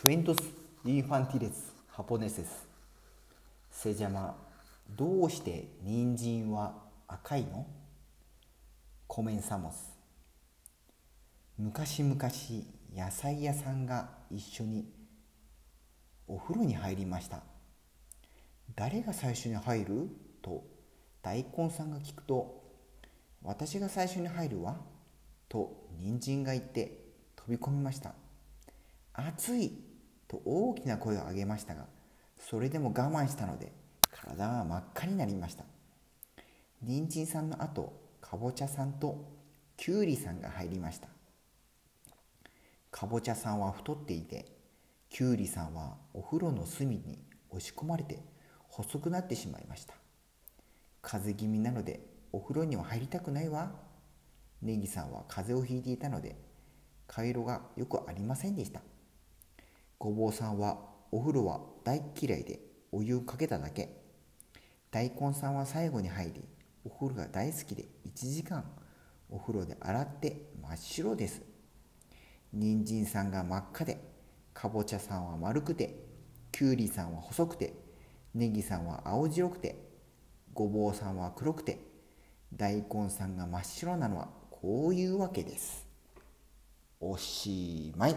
クエントス・インファンティレス・ハポネセス。セジャマどうして人参は赤いの？コメンサモス。昔々野菜屋さんが一緒にお風呂に入りました。誰が最初に入る？と大根さんが聞くと私が最初に入るわ。と人参が言って飛び込みました。暑い。と大きな声を上げましたがそれでも我慢したので体は真っ赤になりました。人参さんの後かぼちゃさんときゅうりさんが入りました。かぼちゃさんは太っていてきゅうりさんはお風呂の隅に押し込まれて細くなってしまいました。風邪気味なのでお風呂には入りたくないわ。ネギさんは風邪をひいていたので顔色がよくありませんでした。ごぼうさんはお風呂は大嫌いでお湯かけただけ。大根さんは最後に入りお風呂が大好きで1時間お風呂で洗って真っ白です。人参さんが真っ赤でかぼちゃさんは丸くてきゅうりさんは細くてネギさんは青白くてごぼうさんは黒くて大根さんが真っ白なのはこういうわけです。おしまい。